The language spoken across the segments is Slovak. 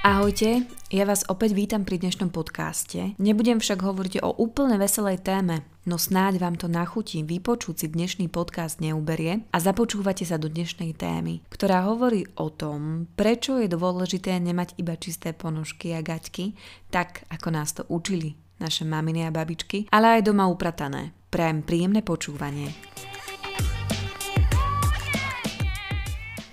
Ahojte, ja vás opäť vítam pri dnešnom podcaste. Nebudem však hovoriť o úplne veselej téme, no snáď vám to nachutí vypočuť si dnešný podcast neuberie a započúvate sa do dnešnej témy, ktorá hovorí o tom, prečo je dôležité nemať iba čisté ponožky a gaťky, tak ako nás to učili naše maminy a babičky, ale aj doma upratané. Prajem príjemné počúvanie.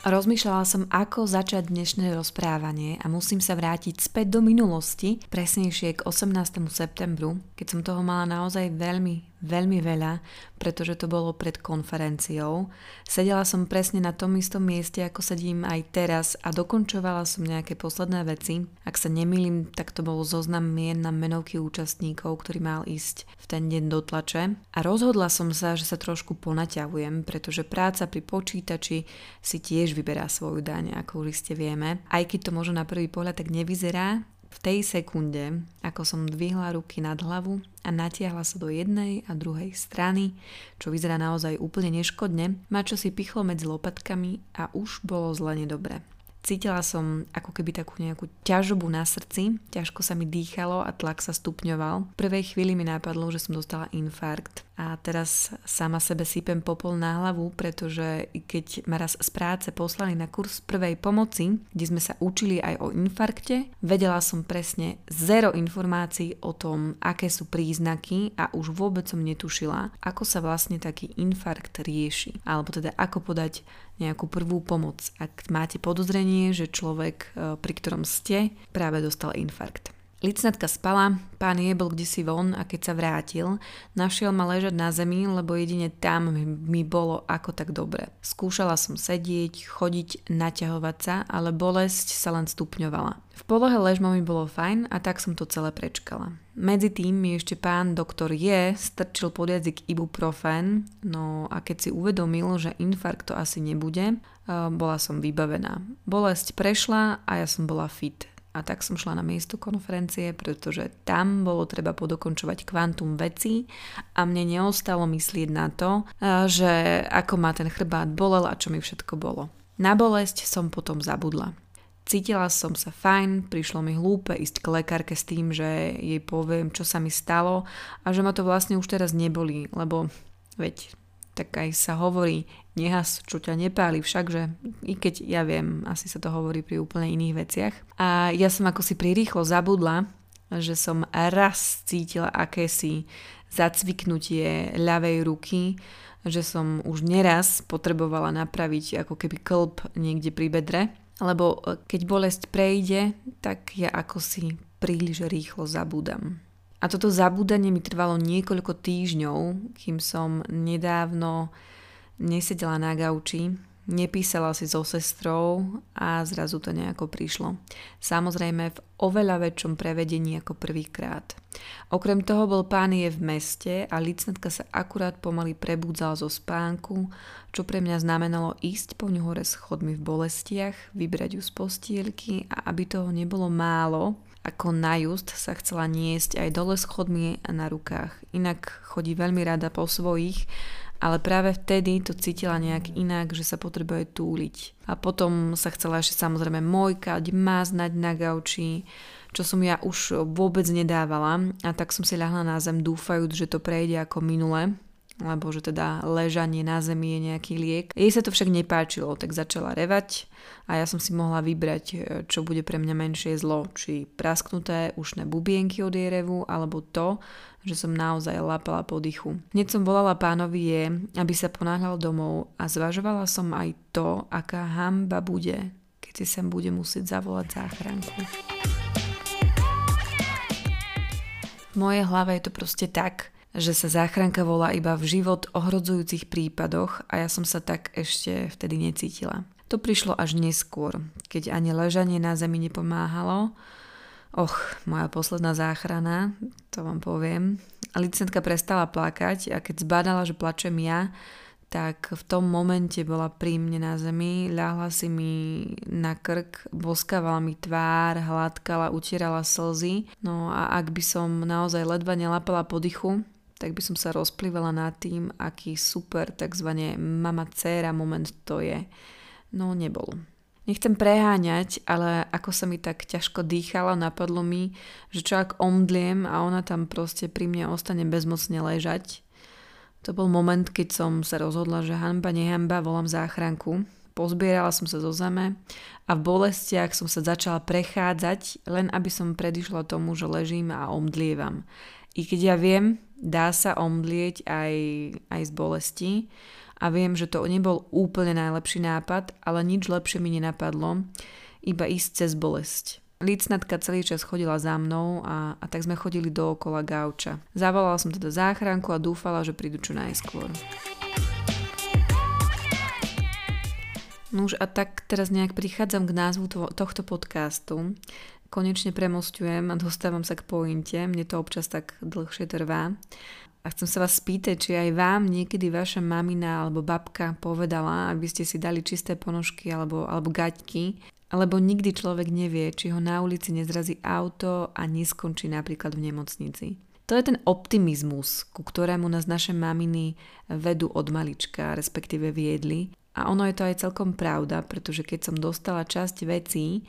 Rozmýšľala som, ako začať dnešné rozprávanie a musím sa vrátiť späť do minulosti, presnejšie k 18. septembru, keď som toho mala naozaj veľmi, veľmi veľa, pretože to bolo pred konferenciou. Sedela som presne na tom istom mieste, ako sedím aj teraz a dokončovala som nejaké posledné veci. Ak sa nemýlim, tak to bol zoznam mien na menovky účastníkov, ktorý mal ísť v ten deň do tlače. A rozhodla som sa, že sa trošku ponaťahujem, pretože práca pri počítači si tiež vyberá svoju daň, ako už ste vieme. Aj keď to možno na prvý pohľad tak nevyzerá, v tej sekunde, ako som dvihla ruky nad hlavu a natiahla sa do jednej a druhej strany, čo vyzerá naozaj úplne neškodne, ma čo si pichlo medzi lopatkami a už bolo zle nedobre. Cítila som ako keby takú nejakú ťažobu na srdci, ťažko sa mi dýchalo a tlak sa stupňoval. V prvej chvíli mi napadlo, že som dostala infarkt a teraz sama sebe sypem popol na hlavu, pretože keď ma raz z práce poslali na kurz prvej pomoci, kde sme sa učili aj o infarkte, vedela som presne zero informácií o tom, aké sú príznaky a už vôbec som netušila, ako sa vlastne taký infarkt rieši, alebo teda ako podať nejakú prvú pomoc, ak máte podozrenie, že človek, e, pri ktorom ste, práve dostal infarkt. Licnatka spala, pán jebol kde si von a keď sa vrátil, našiel ma ležať na zemi, lebo jedine tam mi bolo ako tak dobre. Skúšala som sedieť, chodiť, naťahovať sa, ale bolesť sa len stupňovala. V polohe ležmo mi bolo fajn a tak som to celé prečkala. Medzi tým mi ešte pán doktor Je strčil pod jazyk ibuprofen, no a keď si uvedomil, že infarkt to asi nebude, eh, bola som vybavená. Bolesť prešla a ja som bola fit a tak som šla na miesto konferencie, pretože tam bolo treba podokončovať kvantum veci a mne neostalo myslieť na to, že ako ma ten chrbát bolel a čo mi všetko bolo. Na bolesť som potom zabudla. Cítila som sa fajn, prišlo mi hlúpe ísť k lekárke s tým, že jej poviem, čo sa mi stalo a že ma to vlastne už teraz nebolí, lebo veď tak aj sa hovorí, nehas, čo ťa nepáli, všakže i keď ja viem, asi sa to hovorí pri úplne iných veciach. A ja som ako si prirýchlo zabudla, že som raz cítila akési zacviknutie ľavej ruky, že som už neraz potrebovala napraviť ako keby klb niekde pri bedre, lebo keď bolesť prejde, tak ja ako si príliš rýchlo zabúdam. A toto zabúdanie mi trvalo niekoľko týždňov, kým som nedávno nesedela na gauči, nepísala si so sestrou a zrazu to nejako prišlo. Samozrejme v oveľa väčšom prevedení ako prvýkrát. Okrem toho bol pán je v meste a licnatka sa akurát pomaly prebudzala zo spánku, čo pre mňa znamenalo ísť po ňu hore schodmi v bolestiach, vybrať ju z postielky a aby toho nebolo málo, ako na just sa chcela niesť aj dole schodmi a na rukách. Inak chodí veľmi rada po svojich, ale práve vtedy to cítila nejak inak, že sa potrebuje túliť. A potom sa chcela ešte samozrejme mojkať, máznať na gauči, čo som ja už vôbec nedávala a tak som si ľahla na zem dúfajúc, že to prejde ako minule lebo že teda ležanie na zemi je nejaký liek. Jej sa to však nepáčilo, tak začala revať a ja som si mohla vybrať, e, čo bude pre mňa menšie zlo, či prasknuté ušné bubienky od jej revu, alebo to, že som naozaj lapala po dychu. Hneď som volala pánovi je, aby sa ponáhľal domov a zvažovala som aj to, aká hamba bude, keď si sem bude musieť zavolať záchranku. V mojej hlave je to proste tak, že sa záchranka volá iba v život ohrodzujúcich prípadoch a ja som sa tak ešte vtedy necítila. To prišlo až neskôr, keď ani ležanie na zemi nepomáhalo. Och, moja posledná záchrana, to vám poviem. Licentka prestala plakať a keď zbadala, že plačem ja, tak v tom momente bola pri mne na zemi, ľahla si mi na krk, boskávala mi tvár, hladkala, utierala slzy. No a ak by som naozaj ledva nelapala po dychu, tak by som sa rozplývala nad tým, aký super tzv. mama dcera moment to je. No nebol. Nechcem preháňať, ale ako sa mi tak ťažko dýchala, napadlo mi, že čo ak omdliem a ona tam proste pri mne ostane bezmocne ležať. To bol moment, keď som sa rozhodla, že hanba, nehamba, volám záchranku. Pozbierala som sa zo zeme a v bolestiach som sa začala prechádzať, len aby som predišla tomu, že ležím a omdlievam. I keď ja viem, dá sa omdlieť aj, aj z bolesti, a viem, že to nebol úplne najlepší nápad, ale nič lepšie mi nenapadlo, iba ísť cez bolesť. Lícnatka celý čas chodila za mnou a, a tak sme chodili dookola gauča. Zavolala som teda záchranku a dúfala, že prídu čo najskôr. Nuž a tak teraz nejak prichádzam k názvu to, tohto podcastu. Konečne premostujem a dostávam sa k pointe. Mne to občas tak dlhšie trvá. A chcem sa vás spýtať, či aj vám niekedy vaša mamina alebo babka povedala, aby ste si dali čisté ponožky alebo, alebo gaťky, alebo nikdy človek nevie, či ho na ulici nezrazí auto a neskončí napríklad v nemocnici. To je ten optimizmus, ku ktorému nás naše maminy vedú od malička, respektíve viedli. A ono je to aj celkom pravda, pretože keď som dostala časť vecí,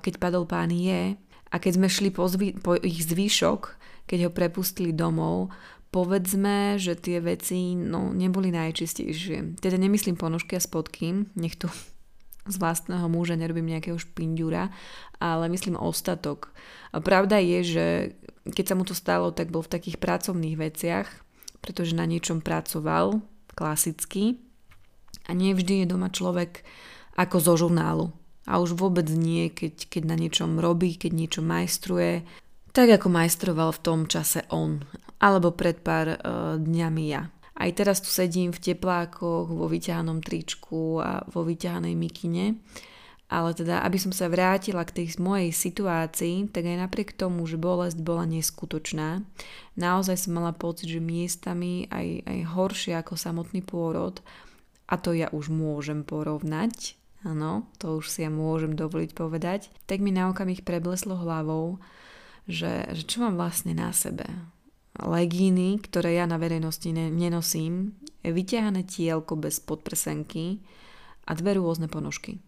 keď padol pán je, a keď sme šli po, zvý, po ich zvýšok, keď ho prepustili domov, povedzme, že tie veci no, neboli najčistejšie. Teda nemyslím ponožky a spodky, nech tu z vlastného muža nerobím nejakého špindúra, ale myslím ostatok. A pravda je, že keď sa mu to stalo, tak bol v takých pracovných veciach, pretože na niečom pracoval, klasicky. A nie vždy je doma človek ako zo žurnálu. A už vôbec nie, keď, keď na niečom robí, keď niečo majstruje, tak ako majstroval v tom čase on alebo pred pár uh, dňami ja. Aj teraz tu sedím v teplákoch, vo vyťahanom tričku a vo vyťahanej mikine. Ale teda, aby som sa vrátila k tej mojej situácii, tak aj napriek tomu, že bolesť bola neskutočná, naozaj som mala pocit, že miestami aj, aj horšie ako samotný pôrod, a to ja už môžem porovnať, áno, to už si ja môžem dovoliť povedať, tak mi na okamih prebleslo hlavou, že, že čo mám vlastne na sebe legíny, ktoré ja na verejnosti ne- nenosím, vyťahané tielko bez podprsenky a dve rôzne ponožky.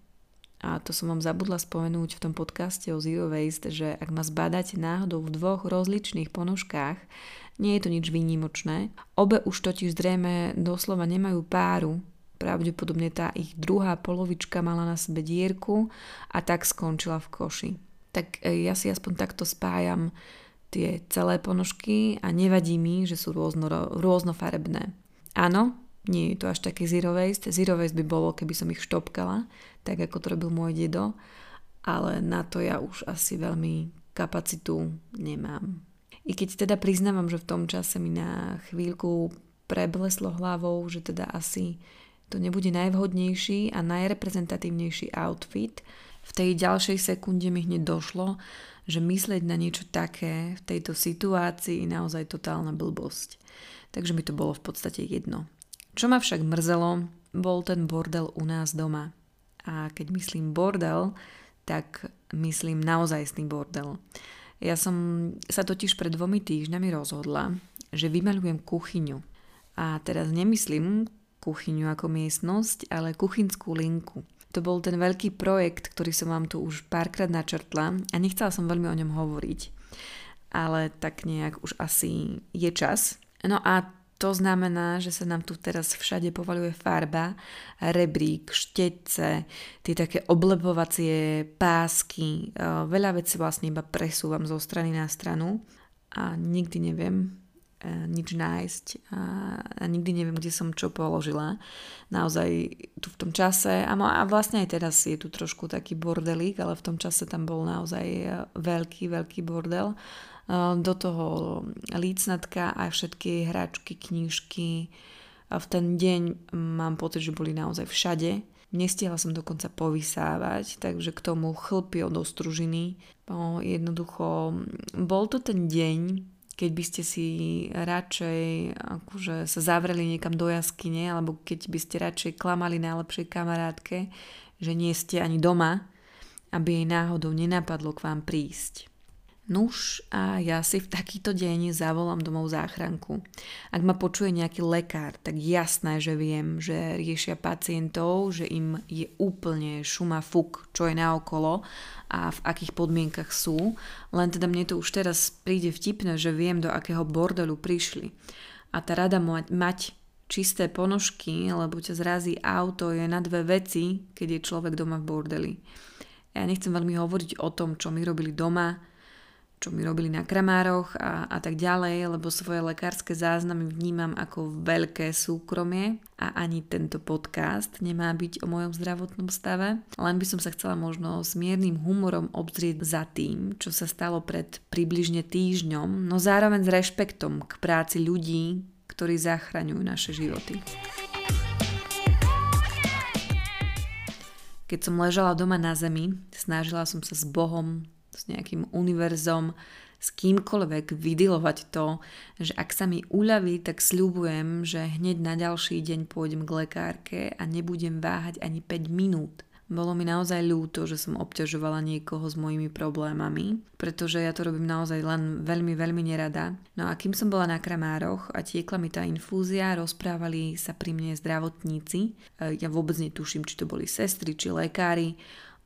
A to som vám zabudla spomenúť v tom podcaste o Zero Waste, že ak ma zbadáte náhodou v dvoch rozličných ponožkách, nie je to nič výnimočné. Obe už totiž zrejme doslova nemajú páru, pravdepodobne tá ich druhá polovička mala na sebe dierku a tak skončila v koši. Tak e, ja si aspoň takto spájam tie celé ponožky a nevadí mi, že sú rôzno, rôznofarebné. Áno, nie je to až také zero waste. Zero waste by bolo, keby som ich štopkala, tak ako to robil môj dedo, ale na to ja už asi veľmi kapacitu nemám. I keď teda priznávam, že v tom čase mi na chvíľku prebleslo hlavou, že teda asi to nebude najvhodnejší a najreprezentatívnejší outfit, v tej ďalšej sekunde mi hneď došlo, že myslieť na niečo také v tejto situácii je naozaj totálna blbosť. Takže mi to bolo v podstate jedno. Čo ma však mrzelo, bol ten bordel u nás doma. A keď myslím bordel, tak myslím naozajstný bordel. Ja som sa totiž pred dvomi týždňami rozhodla, že vymalujem kuchyňu. A teraz nemyslím kuchyňu ako miestnosť, ale kuchynskú linku. To bol ten veľký projekt, ktorý som vám tu už párkrát načrtla a nechcela som veľmi o ňom hovoriť. Ale tak nejak už asi je čas. No a to znamená, že sa nám tu teraz všade povaluje farba, rebrík, štetce, tie také oblebovacie pásky. Veľa vecí vlastne iba presúvam zo strany na stranu a nikdy neviem, E, nič nájsť a, a nikdy neviem, kde som čo položila. Naozaj tu v tom čase, a, a vlastne aj teraz je tu trošku taký bordelík, ale v tom čase tam bol naozaj e, veľký, veľký bordel. E, do toho lícnatka a všetky hračky, knižky. A v ten deň mám pocit, že boli naozaj všade. Nestihla som dokonca povysávať, takže k tomu chlpy od ostružiny. Jednoducho, bol to ten deň, keď by ste si radšej akože sa zavreli niekam do jaskyne, alebo keď by ste radšej klamali najlepšej kamarátke, že nie ste ani doma, aby jej náhodou nenapadlo k vám prísť. Nuž a ja si v takýto deň zavolám domov záchranku. Ak ma počuje nejaký lekár, tak jasné, že viem, že riešia pacientov, že im je úplne šuma fuk, čo je naokolo a v akých podmienkach sú. Len teda mne to už teraz príde vtipné, že viem, do akého bordelu prišli. A tá rada mať čisté ponožky, lebo ťa zrazí auto, je na dve veci, keď je človek doma v bordeli. Ja nechcem veľmi hovoriť o tom, čo mi robili doma, čo mi robili na kramároch a, a tak ďalej, lebo svoje lekárske záznamy vnímam ako veľké súkromie a ani tento podcast nemá byť o mojom zdravotnom stave. Len by som sa chcela možno s miernym humorom obzrieť za tým, čo sa stalo pred približne týždňom, no zároveň s rešpektom k práci ľudí, ktorí zachraňujú naše životy. Keď som ležala doma na zemi, snažila som sa s Bohom s nejakým univerzom, s kýmkoľvek vydilovať to, že ak sa mi uľaví, tak sľubujem, že hneď na ďalší deň pôjdem k lekárke a nebudem váhať ani 5 minút. Bolo mi naozaj ľúto, že som obťažovala niekoho s mojimi problémami, pretože ja to robím naozaj len veľmi, veľmi nerada. No a kým som bola na kramároch a tiekla mi tá infúzia, rozprávali sa pri mne zdravotníci. E, ja vôbec netuším, či to boli sestry, či lekári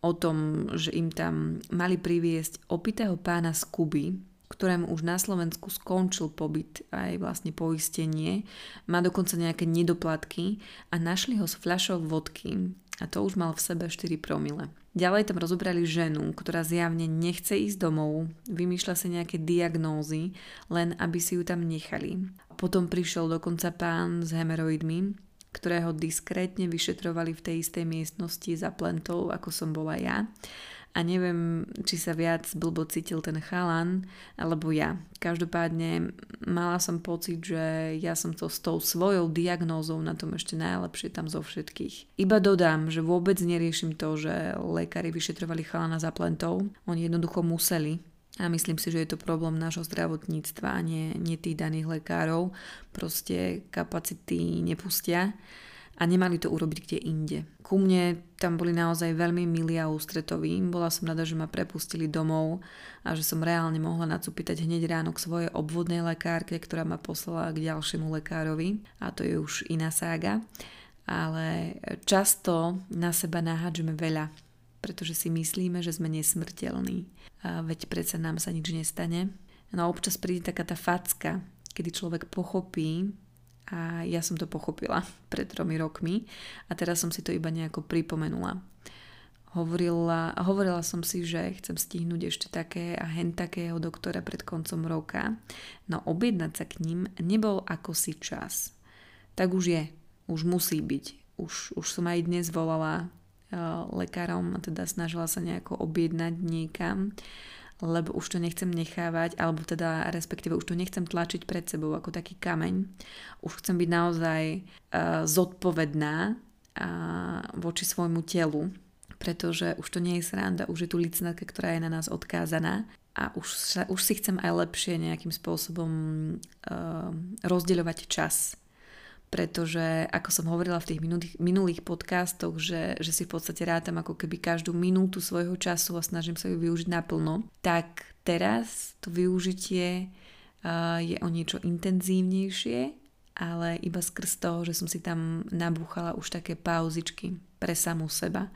o tom, že im tam mali priviesť opitého pána z Kuby, ktorému už na Slovensku skončil pobyt aj vlastne poistenie, má dokonca nejaké nedoplatky a našli ho s fľašou vodky a to už mal v sebe 4 promile. Ďalej tam rozobrali ženu, ktorá zjavne nechce ísť domov, vymýšľa sa nejaké diagnózy, len aby si ju tam nechali. Potom prišiel dokonca pán s hemeroidmi, ktorého diskrétne vyšetrovali v tej istej miestnosti za plentou, ako som bola ja. A neviem, či sa viac blbo cítil ten chalan, alebo ja. Každopádne mala som pocit, že ja som to s tou svojou diagnózou na tom ešte najlepšie tam zo všetkých. Iba dodám, že vôbec neriešim to, že lekári vyšetrovali chalana za plentou. Oni jednoducho museli, a myslím si, že je to problém nášho zdravotníctva a nie, nie tých daných lekárov. Proste kapacity nepustia a nemali to urobiť kde inde. Ku mne tam boli naozaj veľmi milí a ústretoví. Bola som rada, že ma prepustili domov a že som reálne mohla nacupitať hneď ráno k svojej obvodnej lekárke, ktorá ma poslala k ďalšiemu lekárovi a to je už iná sága. Ale často na seba nahádžeme veľa pretože si myslíme, že sme nesmrteľní. A veď predsa nám sa nič nestane. No a občas príde taká tá facka, kedy človek pochopí, a ja som to pochopila pred tromi rokmi a teraz som si to iba nejako pripomenula. Hovorila, hovorila som si, že chcem stihnúť ešte také a hen takého doktora pred koncom roka, no objednať sa k ním nebol ako si čas. Tak už je, už musí byť. Už, už som aj dnes volala lekárom a teda snažila sa nejako objednať niekam, lebo už to nechcem nechávať, alebo teda respektíve už to nechcem tlačiť pred sebou ako taký kameň. Už chcem byť naozaj uh, zodpovedná uh, voči svojmu telu, pretože už to nie je sranda, už je tu licnatka, ktorá je na nás odkázaná a už, sa, už si chcem aj lepšie nejakým spôsobom uh, rozdeľovať čas pretože ako som hovorila v tých minulých, minulých podcastoch, že, že si v podstate rátam ako keby každú minútu svojho času a snažím sa ju využiť naplno, tak teraz to využitie je o niečo intenzívnejšie, ale iba skrz toho, že som si tam nabúchala už také pauzičky pre samú seba.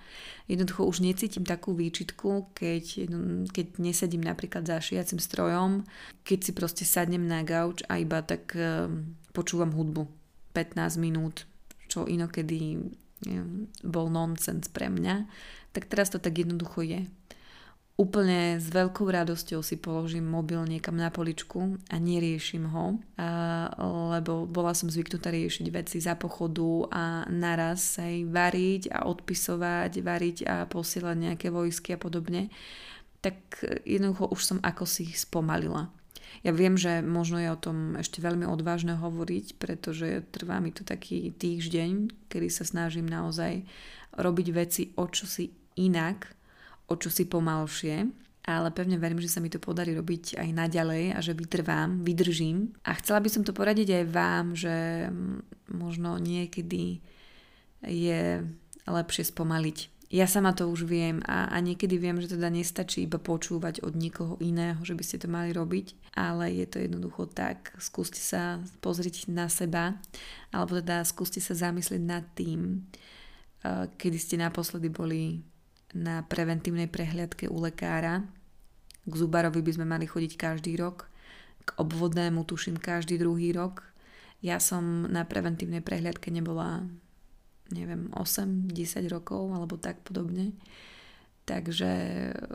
Jednoducho už necítim takú výčitku, keď, keď nesedím napríklad za šiacim strojom, keď si proste sadnem na gauč a iba tak uh, počúvam hudbu 15 minút, čo inokedy bol nonsens pre mňa, tak teraz to tak jednoducho je. Úplne s veľkou radosťou si položím mobil niekam na poličku a neriešim ho, lebo bola som zvyknutá riešiť veci za pochodu a naraz aj variť a odpisovať, variť a posielať nejaké vojsky a podobne. Tak jednoducho už som ako si spomalila. Ja viem, že možno je o tom ešte veľmi odvážne hovoriť, pretože trvá mi to taký týždeň, kedy sa snažím naozaj robiť veci o čosi inak, o čosi pomalšie, ale pevne verím, že sa mi to podarí robiť aj naďalej a že vytrvám, vydržím. A chcela by som to poradiť aj vám, že možno niekedy je lepšie spomaliť ja sama to už viem a, a niekedy viem, že teda nestačí iba počúvať od niekoho iného, že by ste to mali robiť, ale je to jednoducho tak. Skúste sa pozrieť na seba, alebo teda skúste sa zamyslieť nad tým, uh, kedy ste naposledy boli na preventívnej prehliadke u lekára. K zubarovi by sme mali chodiť každý rok, k obvodnému tuším každý druhý rok. Ja som na preventívnej prehliadke nebola neviem, 8-10 rokov alebo tak podobne. Takže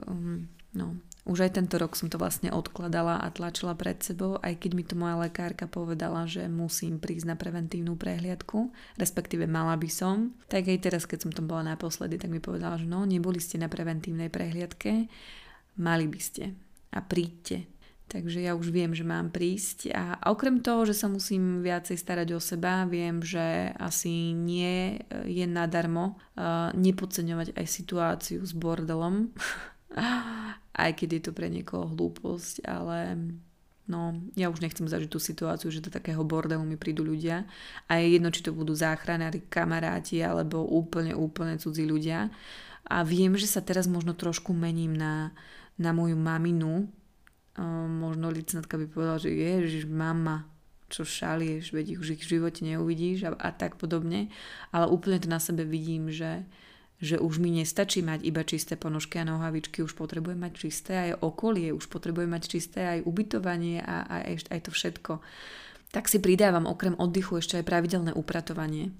um, no, už aj tento rok som to vlastne odkladala a tlačila pred sebou, aj keď mi to moja lekárka povedala, že musím prísť na preventívnu prehliadku, respektíve mala by som. Tak aj teraz, keď som tam bola naposledy, tak mi povedala, že no, neboli ste na preventívnej prehliadke, mali by ste a príďte. Takže ja už viem, že mám prísť. A okrem toho, že sa musím viacej starať o seba, viem, že asi nie je nadarmo uh, nepodceňovať aj situáciu s bordelom, aj keď je to pre niekoho hlúposť, ale no, ja už nechcem zažiť tú situáciu, že do takého bordelu mi prídu ľudia. A je jedno, či to budú záchranári, kamaráti alebo úplne, úplne cudzí ľudia. A viem, že sa teraz možno trošku mením na, na moju maminu, možno licnatka by povedala, že ježiš, mama, čo šalieš, veď už ich v živote neuvidíš a, a tak podobne. Ale úplne to na sebe vidím, že, že už mi nestačí mať iba čisté ponožky a nohavičky, už potrebujem mať čisté aj okolie, už potrebujem mať čisté aj ubytovanie a, a aj, aj to všetko. Tak si pridávam okrem oddychu ešte aj pravidelné upratovanie.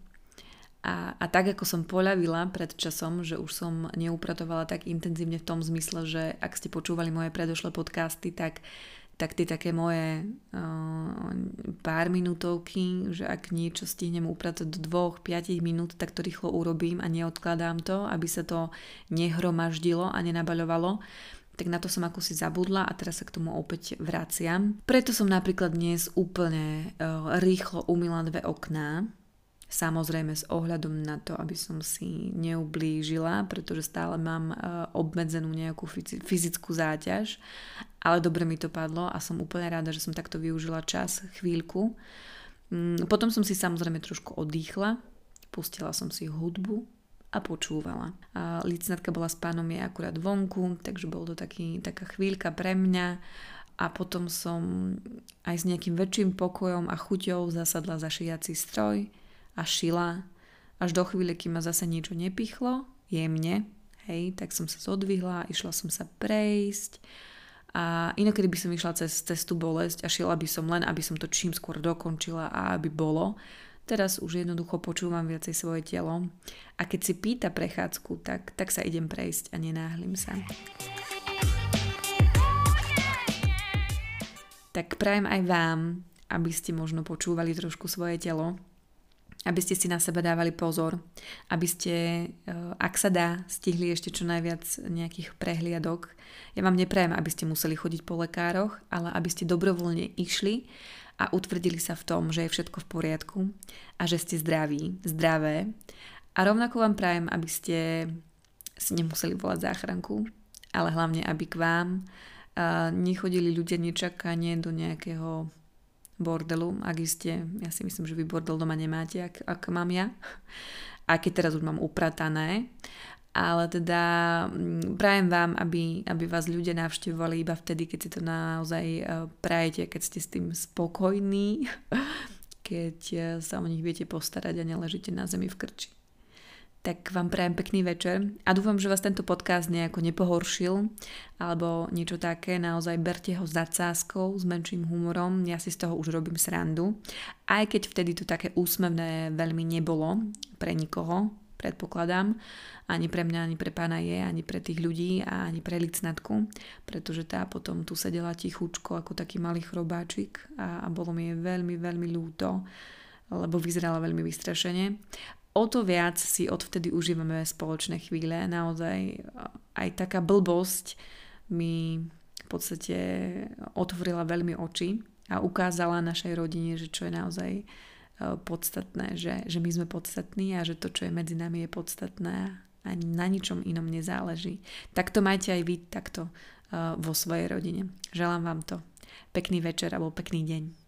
A, a tak ako som poľavila pred časom, že už som neupratovala tak intenzívne v tom zmysle, že ak ste počúvali moje predošlé podcasty, tak, tak tie také moje uh, pár minútovky, že ak niečo stihnem upratať do dvoch, piatich minút, tak to rýchlo urobím a neodkladám to, aby sa to nehromaždilo a nenabaľovalo tak na to som ako si zabudla a teraz sa k tomu opäť vraciam. Preto som napríklad dnes úplne uh, rýchlo umila dve okná, Samozrejme s ohľadom na to, aby som si neublížila, pretože stále mám e, obmedzenú nejakú fyzickú záťaž, ale dobre mi to padlo a som úplne rada, že som takto využila čas, chvíľku. Mm, potom som si samozrejme trošku oddychla, pustila som si hudbu a počúvala. A licnatka bola s pánom je akurát vonku, takže bol to taký, taká chvíľka pre mňa a potom som aj s nejakým väčším pokojom a chuťou zasadla za šiaci stroj, a šila až do chvíle, kým ma zase niečo nepichlo jemne, hej, tak som sa zodvihla, išla som sa prejsť a inokedy by som išla cez, tú bolesť a šila by som len, aby som to čím skôr dokončila a aby bolo. Teraz už jednoducho počúvam viacej svoje telo a keď si pýta prechádzku, tak, tak sa idem prejsť a nenáhlim sa. Tak prajem aj vám, aby ste možno počúvali trošku svoje telo, aby ste si na seba dávali pozor, aby ste, eh, ak sa dá, stihli ešte čo najviac nejakých prehliadok. Ja vám neprajem, aby ste museli chodiť po lekároch, ale aby ste dobrovoľne išli a utvrdili sa v tom, že je všetko v poriadku a že ste zdraví, zdravé. A rovnako vám prajem, aby ste si nemuseli volať záchranku, ale hlavne, aby k vám uh, nechodili ľudia nečakanie do nejakého bordelu, ak ste, ja si myslím, že vy bordel doma nemáte, ak, ak mám ja, a keď teraz už mám upratané, ale teda mm, prajem vám, aby, aby vás ľudia navštevovali iba vtedy, keď si to naozaj e, prajete, keď ste s tým spokojní, keď e, sa o nich viete postarať a neležíte na zemi v krči tak vám prajem pekný večer a dúfam, že vás tento podcast nejako nepohoršil alebo niečo také, naozaj berte ho s nadsázkou, s menším humorom, ja si z toho už robím srandu, aj keď vtedy to také úsmevné veľmi nebolo pre nikoho, predpokladám, ani pre mňa, ani pre pána je, ani pre tých ľudí a ani pre licnatku, pretože tá potom tu sedela tichúčko ako taký malý chrobáčik a, a bolo mi veľmi, veľmi ľúto, lebo vyzerala veľmi vystrašene o to viac si odvtedy užívame spoločné chvíle. Naozaj aj taká blbosť mi v podstate otvorila veľmi oči a ukázala našej rodine, že čo je naozaj e, podstatné, že, že my sme podstatní a že to, čo je medzi nami, je podstatné a na ničom inom nezáleží. Tak to majte aj vy takto uh, vo svojej rodine. Želám vám to. Pekný večer alebo pekný deň.